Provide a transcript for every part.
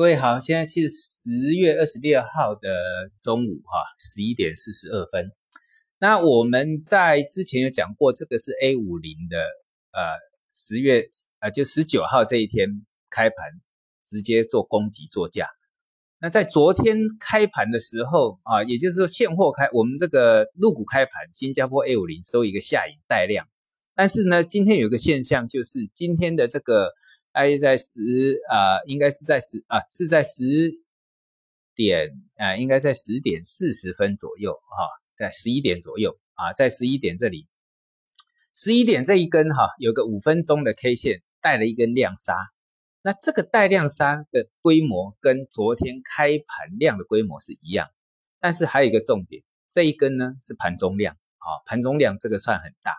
各位好，现在是十月二十六号的中午哈，十一点四十二分。那我们在之前有讲过，这个是 A 五零的，呃，十月呃就十九号这一天开盘直接做攻击做价。那在昨天开盘的时候啊，也就是说现货开，我们这个入股开盘，新加坡 A 五零收一个下影带量。但是呢，今天有个现象，就是今天的这个。大约在十啊，应该是在十啊，是在十点啊，应该在十点四十分左右哈，在十一点左右啊，在十一点这里，十一点这一根哈，有个五分钟的 K 线带了一根量杀，那这个带量杀的规模跟昨天开盘量的规模是一样，但是还有一个重点，这一根呢是盘中量啊，盘中量这个算很大。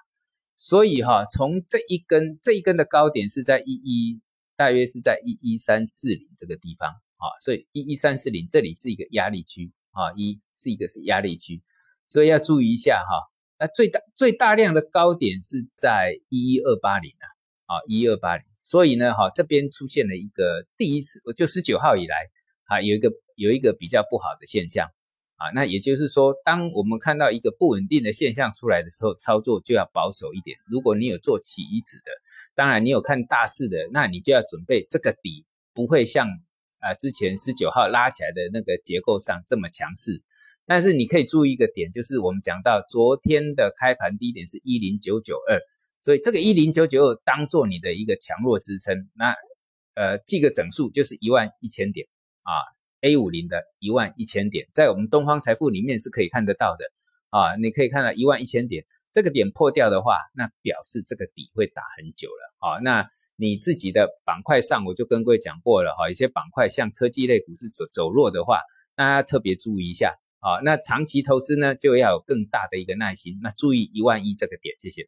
所以哈，从这一根这一根的高点是在一一，大约是在一一三四零这个地方啊，所以一一三四零这里是一个压力区啊，一是一个是压力区，所以要注意一下哈。那最大最大量的高点是在一一二八零啊，啊一二八零，所以呢哈，这边出现了一个第一次，就十九号以来啊，有一个有一个比较不好的现象。啊，那也就是说，当我们看到一个不稳定的现象出来的时候，操作就要保守一点。如果你有做起止的，当然你有看大势的，那你就要准备这个底不会像啊之前十九号拉起来的那个结构上这么强势。但是你可以注意一个点，就是我们讲到昨天的开盘低点是一零九九二，所以这个一零九九二当做你的一个强弱支撑，那呃记个整数就是一万一千点啊。A 五零的一万一千点，在我们东方财富里面是可以看得到的啊，你可以看到一万一千点这个点破掉的话，那表示这个底会打很久了啊。那你自己的板块上，我就跟各位讲过了哈，一些板块像科技类股是走走弱的话，大家特别注意一下啊。那长期投资呢，就要有更大的一个耐心，那注意一万一这个点，谢谢。